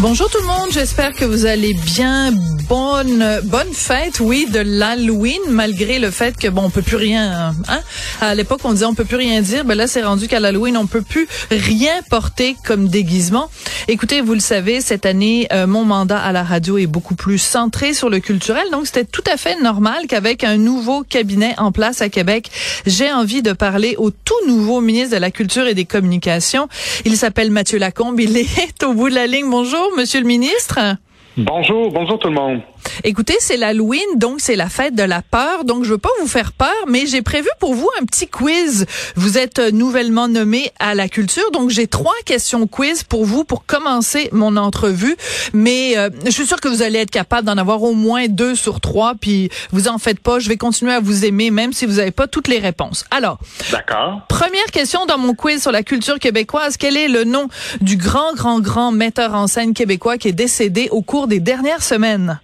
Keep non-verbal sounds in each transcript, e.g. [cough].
Bonjour tout le monde, j'espère que vous allez bien. Bonne bonne fête, oui, de l'Halloween, malgré le fait que bon, on peut plus rien. Hein? À l'époque, on disait on peut plus rien dire, ben là, c'est rendu qu'à l'Halloween, on peut plus rien porter comme déguisement. Écoutez, vous le savez, cette année, euh, mon mandat à la radio est beaucoup plus centré sur le culturel, donc c'était tout à fait normal qu'avec un nouveau cabinet en place à Québec, j'ai envie de parler au tout nouveau ministre de la Culture et des Communications. Il s'appelle Mathieu Lacombe. Il est au bout de la ligne. Bonjour. Monsieur le ministre. Bonjour, bonjour tout le monde. Écoutez, c'est l'Halloween, donc c'est la fête de la peur. Donc je veux pas vous faire peur, mais j'ai prévu pour vous un petit quiz. Vous êtes nouvellement nommé à la culture, donc j'ai trois questions quiz pour vous pour commencer mon entrevue. Mais euh, je suis sûre que vous allez être capable d'en avoir au moins deux sur trois. Puis vous en faites pas, je vais continuer à vous aimer même si vous n'avez pas toutes les réponses. Alors, d'accord. Première question dans mon quiz sur la culture québécoise. Quel est le nom du grand, grand, grand metteur en scène québécois qui est décédé au cours des dernières semaines?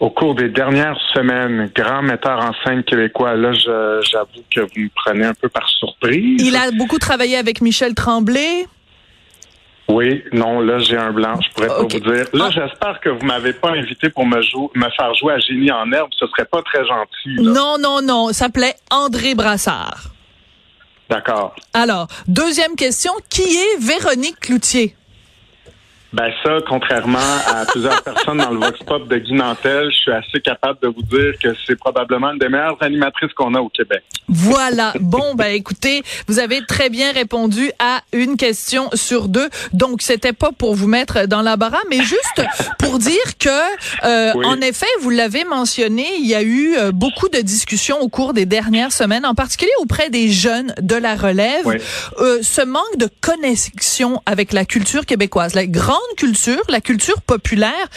Au cours des dernières semaines, grand metteur en scène québécois, là, j'avoue que vous me prenez un peu par surprise. Il a beaucoup travaillé avec Michel Tremblay. Oui, non, là, j'ai un blanc, je pourrais pas vous dire. Là, ah. j'espère que vous m'avez pas invité pour me, me faire jouer à Génie en herbe. Ce serait pas très gentil. Non, non, non. Ça s'appelait André Brassard. D'accord. Alors, deuxième question. Qui est Véronique Cloutier? Ben ça, contrairement à [laughs] plusieurs personnes dans le Vox Pop de Guy Nantel, je suis assez capable de vous dire que c'est probablement une des meilleures animatrices qu'on a au Québec. Voilà. [laughs] Bon, ben écoutez, vous avez très bien répondu à une question sur deux. Donc, c'était pas pour vous mettre dans l'embarras, mais juste pour dire que, euh, en effet, vous l'avez mentionné, il y a eu euh, beaucoup de discussions au cours des dernières semaines, en particulier auprès des jeunes de la relève. Euh, ce manque de connexion avec la culture québécoise, la grande culture, la culture populaire.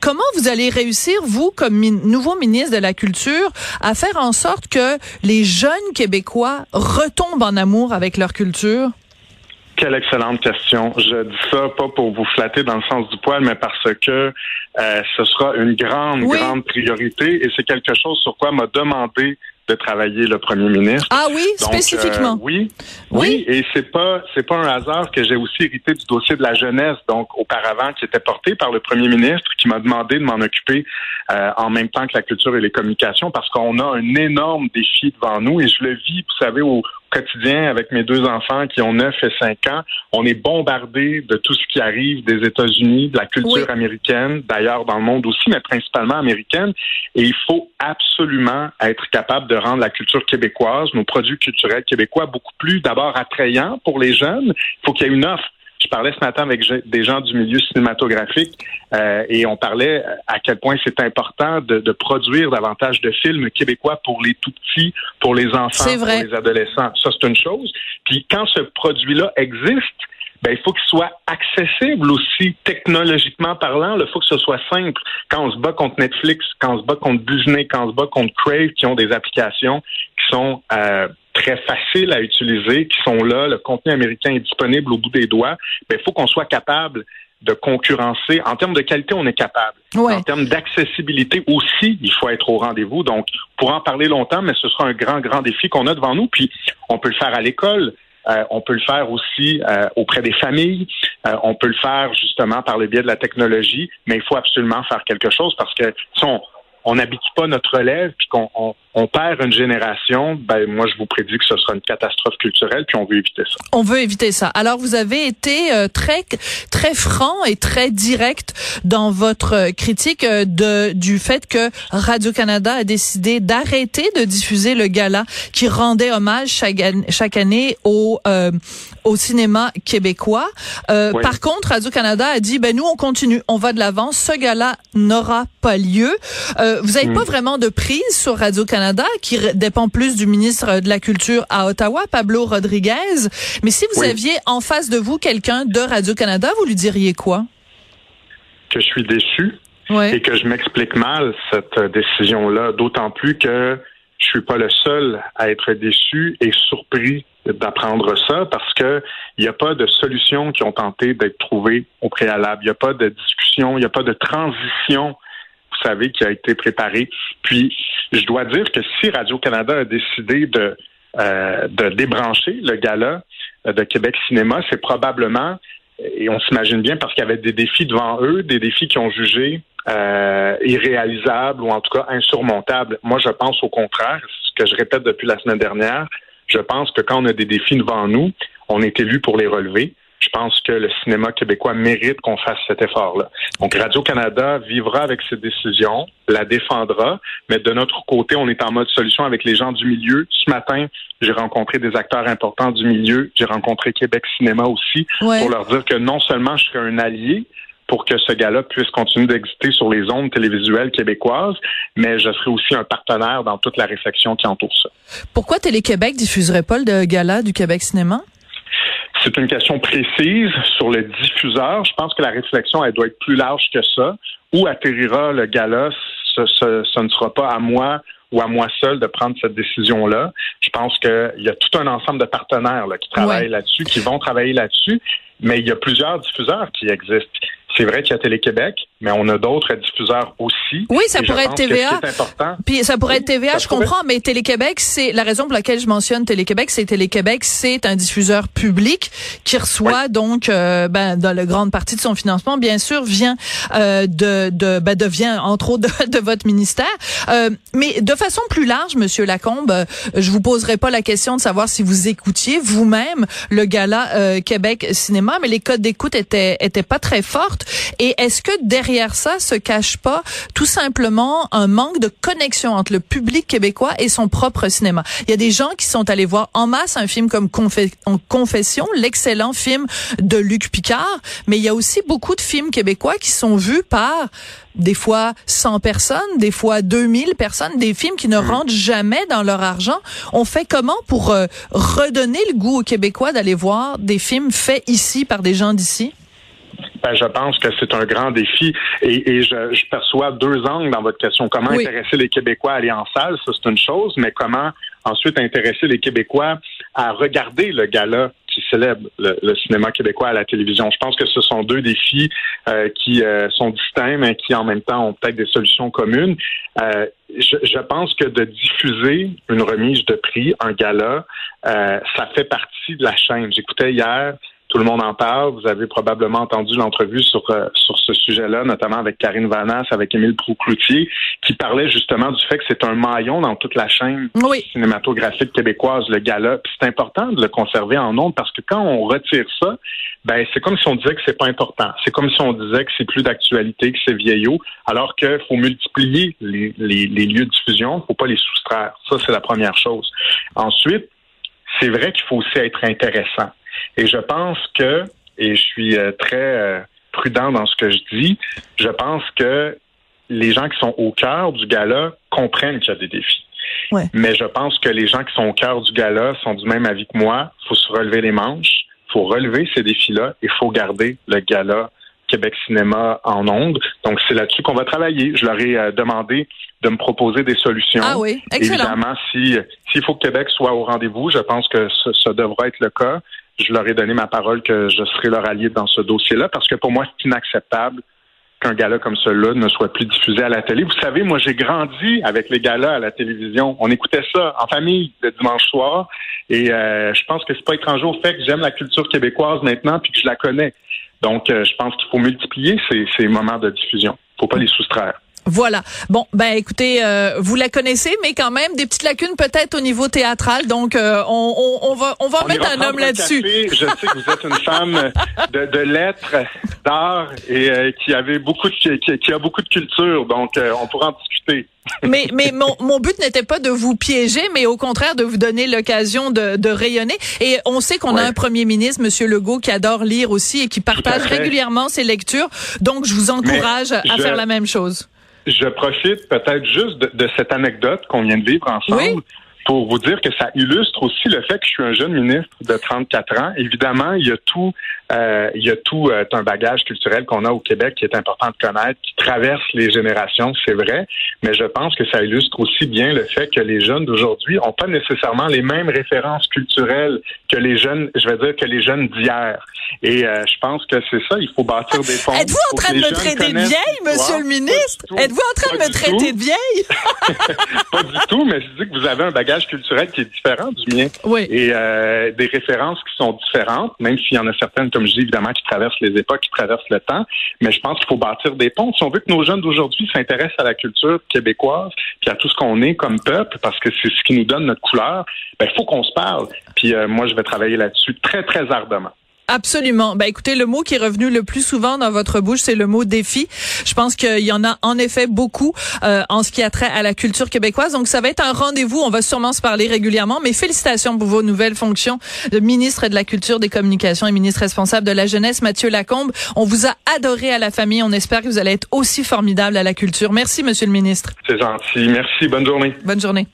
Comment vous allez réussir, vous, comme nouveau ministre de la Culture, à faire en sorte que les jeunes Québécois retombent en amour avec leur culture? Quelle excellente question. Je dis ça pas pour vous flatter dans le sens du poil, mais parce que euh, ce sera une grande, grande priorité et c'est quelque chose sur quoi m'a demandé de travailler le premier ministre. Ah oui, spécifiquement. Euh, oui, oui, et c'est pas c'est pas un hasard que j'ai aussi hérité du dossier de la jeunesse, donc auparavant qui était porté par le premier ministre, qui m'a demandé de m'en occuper euh, en même temps que la culture et les communications, parce qu'on a un énorme défi devant nous et je le vis, vous savez, au, quotidien avec mes deux enfants qui ont 9 et 5 ans. On est bombardé de tout ce qui arrive des États-Unis, de la culture américaine, d'ailleurs dans le monde aussi, mais principalement américaine. Et il faut absolument être capable de rendre la culture québécoise, nos produits culturels québécois, beaucoup plus d'abord attrayants pour les jeunes. Il faut qu'il y ait une offre je parlais ce matin avec des gens du milieu cinématographique euh, et on parlait à quel point c'est important de, de, produire davantage de films québécois pour les tout petits, pour les enfants, pour les adolescents. Ça, c'est une chose. Puis quand ce produit-là existe, ben, il faut qu'il soit accessible aussi, technologiquement parlant. Il faut que ce soit simple. Quand on se bat contre Netflix, quand on se bat contre Disney, quand on se bat contre Crave, qui ont des applications qui sont euh, très faciles à utiliser, qui sont là, le contenu américain est disponible au bout des doigts, ben, il faut qu'on soit capable de concurrencer. En termes de qualité, on est capable. En termes d'accessibilité aussi, il faut être au rendez-vous. Donc, pour en parler longtemps, mais ce sera un grand, grand défi qu'on a devant nous. Puis, on peut le faire à l'école. Euh, on peut le faire aussi euh, auprès des familles. Euh, on peut le faire justement par le biais de la technologie, mais il faut absolument faire quelque chose parce que si on, on n'habite pas notre relève puis qu'on on, perd une génération, ben moi je vous prédis que ce sera une catastrophe culturelle puis on veut éviter ça. On veut éviter ça. Alors vous avez été euh, très très franc et très direct dans votre critique euh, de du fait que Radio Canada a décidé d'arrêter de diffuser le gala qui rendait hommage chaque, chaque année au euh, au cinéma québécois. Par contre, Radio Canada a dit ben nous on continue, on va de l'avant. Ce gala n'aura pas lieu. Euh, vous n'avez pas vraiment de prise sur Radio-Canada, qui dépend plus du ministre de la Culture à Ottawa, Pablo Rodriguez. Mais si vous aviez en face de vous quelqu'un de Radio-Canada, vous lui diriez quoi? Que je suis déçu et que je m'explique mal cette décision-là, d'autant plus que je suis pas le seul à être déçu et surpris d'apprendre ça parce que il n'y a pas de solutions qui ont tenté d'être trouvées au préalable. Il n'y a pas de discussion, il n'y a pas de transition, vous savez, qui a été préparée. Puis, je dois dire que si Radio-Canada a décidé de, euh, de débrancher le gala euh, de Québec Cinéma, c'est probablement, et on s'imagine bien, parce qu'il y avait des défis devant eux, des défis qui ont jugé euh, irréalisables ou en tout cas insurmontables. Moi, je pense au contraire, ce que je répète depuis la semaine dernière, je pense que quand on a des défis devant nous, on est élu pour les relever. Je pense que le cinéma québécois mérite qu'on fasse cet effort-là. Donc, Radio-Canada vivra avec cette décision, la défendra, mais de notre côté, on est en mode solution avec les gens du milieu. Ce matin, j'ai rencontré des acteurs importants du milieu. J'ai rencontré Québec Cinéma aussi pour leur dire que non seulement je serai un allié, pour que ce gala puisse continuer d'exister sur les ondes télévisuelles québécoises, mais je serai aussi un partenaire dans toute la réflexion qui entoure ça. Pourquoi Télé-Québec diffuserait pas le gala du Québec Cinéma? C'est une question précise sur le diffuseur. Je pense que la réflexion, elle doit être plus large que ça. Où atterrira le gala? Ce, ce ne sera pas à moi ou à moi seul de prendre cette décision-là. Je pense qu'il y a tout un ensemble de partenaires là, qui travaillent là-dessus, qui vont travailler là-dessus, mais il y a plusieurs diffuseurs qui existent. C'est vrai qu'il y a Télé-Québec, mais on a d'autres diffuseurs aussi. Oui, ça pourrait être TVA. Puis ça pourrait être TVA, je comprends, mais Télé-Québec, c'est la raison pour laquelle je mentionne Télé-Québec, c'est Télé-Québec, c'est un diffuseur public qui reçoit donc euh, ben dans la grande partie de son financement, bien sûr, vient euh, de de ben devient entre autres [laughs] de, votre ministère. Euh, mais de façon plus large, Monsieur Lacombe, euh, je vous poserai pas la question de savoir si vous écoutiez vous-même le gala euh, Québec Cinéma, mais les codes d'écoute étaient étaient pas très fortes. Et est-ce que derrière ça se cache pas tout simplement un manque de connexion entre le public québécois et son propre cinéma? Il y a des gens qui sont allés voir en masse un film comme Confession, l'excellent film de Luc Picard, mais il y a aussi beaucoup de films québécois qui sont vus par des fois 100 personnes, des fois 2000 personnes, des films qui ne mmh. rentrent jamais dans leur argent. On fait comment pour euh, redonner le goût aux Québécois d'aller voir des films faits ici par des gens d'ici? Ben, je pense que c'est un grand défi et, je, perçois deux angles dans votre question. Comment intéresser les Québécois à aller en salle, ça c'est une chose, mais comment ensuite intéresser les Québécois à regarder le gala qui célèbre le, cinéma québécois à la télévision? Je pense que ce sont deux défis euh, qui euh, sont distincts, mais qui en même temps ont peut-être des solutions communes. Euh, je, je, pense que de diffuser une remise de prix, un gala, ça fait partie de la chaîne. J'écoutais hier tout le monde en parle. Vous avez probablement entendu l'entrevue sur euh, sur ce sujet-là, notamment avec Karine Vanas, avec Émile Proucloutier, qui parlait justement du fait que c'est un maillon dans toute la chaîne cinématographique québécoise, le gala. c'est important de le conserver en ondes parce que quand on retire ça, ben c'est comme si on disait que c'est pas important. C'est comme si on disait que c'est plus d'actualité, que c'est vieillot, alors qu'il faut multiplier les, les, les lieux de diffusion, faut pas les soustraire. Ça, c'est la première chose. Ensuite, c'est vrai qu'il faut aussi être intéressant. Et je pense que, et je suis euh, très euh, prudent dans ce que je dis, je pense que les gens qui sont au cœur du gala comprennent qu'il y a des défis. Mais je pense que les gens qui sont au cœur du gala sont du même avis que moi. Il faut se relever les manches, il faut relever ces défis-là et il faut garder le gala Québec Cinéma en ondes. Donc, c'est là-dessus qu'on va travailler. Je leur ai euh, demandé de me proposer des solutions. Ah oui, excellent. Évidemment, si s'il faut que Québec soit au rendez-vous, je pense que ça devra être le cas je leur ai donné ma parole que je serai leur allié dans ce dossier-là parce que pour moi, c'est inacceptable qu'un gala comme celui-là ne soit plus diffusé à la télé. Vous savez, moi, j'ai grandi avec les galas à la télévision. On écoutait ça en famille le dimanche soir. Et euh, je pense que c'est pas étranger au fait que j'aime la culture québécoise maintenant puis que je la connais. Donc, euh, je pense qu'il faut multiplier ces, ces moments de diffusion. faut pas les soustraire. Voilà. Bon, ben écoutez, euh, vous la connaissez, mais quand même des petites lacunes peut-être au niveau théâtral. Donc, euh, on, on, va on va mettre un homme là-dessus. Je sais que vous êtes une femme de, de lettres, d'art et euh, qui avait beaucoup de, qui, qui, a beaucoup de culture. Donc, on pourra en discuter. mais mais mon, mon but n'était pas de vous piéger, mais au contraire de vous donner l'occasion de, de rayonner. Et on sait qu'on a un premier ministre, Monsieur Legault, qui adore lire aussi et qui partage régulièrement ses lectures. Donc, je vous encourage à faire la même chose. Je profite peut-être juste de, cette anecdote qu'on vient de vivre ensemble pour vous dire que ça illustre aussi le fait que je suis un jeune ministre de 34 ans. Évidemment, il y a tout, euh, il y a tout euh, un bagage culturel qu'on a au Québec qui est important de connaître, qui traverse les générations, c'est vrai, mais je pense que ça illustre aussi bien le fait que les jeunes d'aujourd'hui ont pas nécessairement les mêmes références culturelles que les jeunes, je vais dire que les jeunes d'hier. Et euh, je pense que c'est ça, il faut bâtir des [laughs] ponts. Êtes-vous en train de me traiter de vieille, monsieur le ministre? Êtes-vous en train de me traiter de vieille? Pas du tout, mais je dis que vous avez un bagage culturel qui est différent du mien. Oui. Et euh, des références qui sont différentes, même s'il y en a certaines, comme je dis, évidemment, qui traversent les époques, qui traversent le temps. Mais je pense qu'il faut bâtir des ponts. Si on veut que nos jeunes d'aujourd'hui s'intéressent à la culture québécoise, puis à tout ce qu'on est comme peuple, parce que c'est ce qui nous donne notre couleur, ben, il faut qu'on se parle. Puis euh, moi, je vais travailler là-dessus très, très ardemment. Absolument. Ben écoutez, le mot qui est revenu le plus souvent dans votre bouche, c'est le mot défi. Je pense qu'il y en a en effet beaucoup euh, en ce qui a trait à la culture québécoise. Donc ça va être un rendez-vous. On va sûrement se parler régulièrement. Mais félicitations pour vos nouvelles fonctions de ministre de la Culture, des Communications et ministre responsable de la jeunesse, Mathieu Lacombe. On vous a adoré à la famille. On espère que vous allez être aussi formidable à la culture. Merci, Monsieur le ministre. C'est gentil. Merci. Bonne journée. Bonne journée.